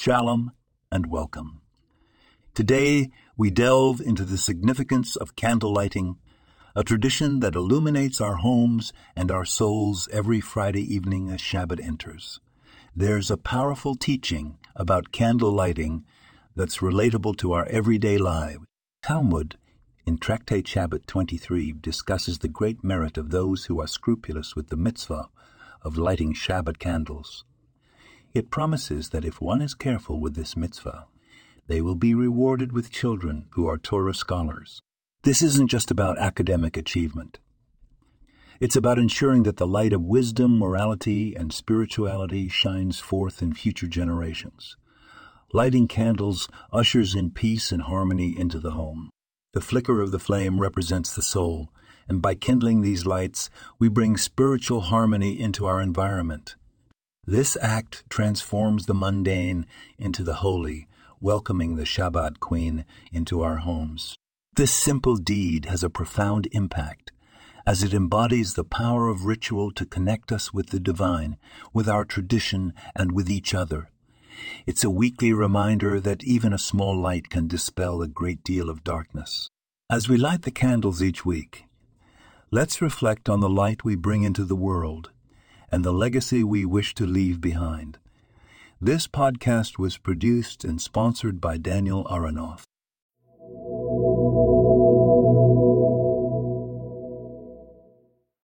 Shalom and welcome. Today, we delve into the significance of candle lighting, a tradition that illuminates our homes and our souls every Friday evening as Shabbat enters. There's a powerful teaching about candle lighting that's relatable to our everyday lives. Talmud in Tractate Shabbat 23 discusses the great merit of those who are scrupulous with the mitzvah of lighting Shabbat candles. It promises that if one is careful with this mitzvah, they will be rewarded with children who are Torah scholars. This isn't just about academic achievement. It's about ensuring that the light of wisdom, morality, and spirituality shines forth in future generations. Lighting candles ushers in peace and harmony into the home. The flicker of the flame represents the soul, and by kindling these lights, we bring spiritual harmony into our environment. This act transforms the mundane into the holy, welcoming the Shabbat Queen into our homes. This simple deed has a profound impact as it embodies the power of ritual to connect us with the divine, with our tradition, and with each other. It's a weekly reminder that even a small light can dispel a great deal of darkness. As we light the candles each week, let's reflect on the light we bring into the world and the legacy we wish to leave behind. This podcast was produced and sponsored by Daniel Aronoff.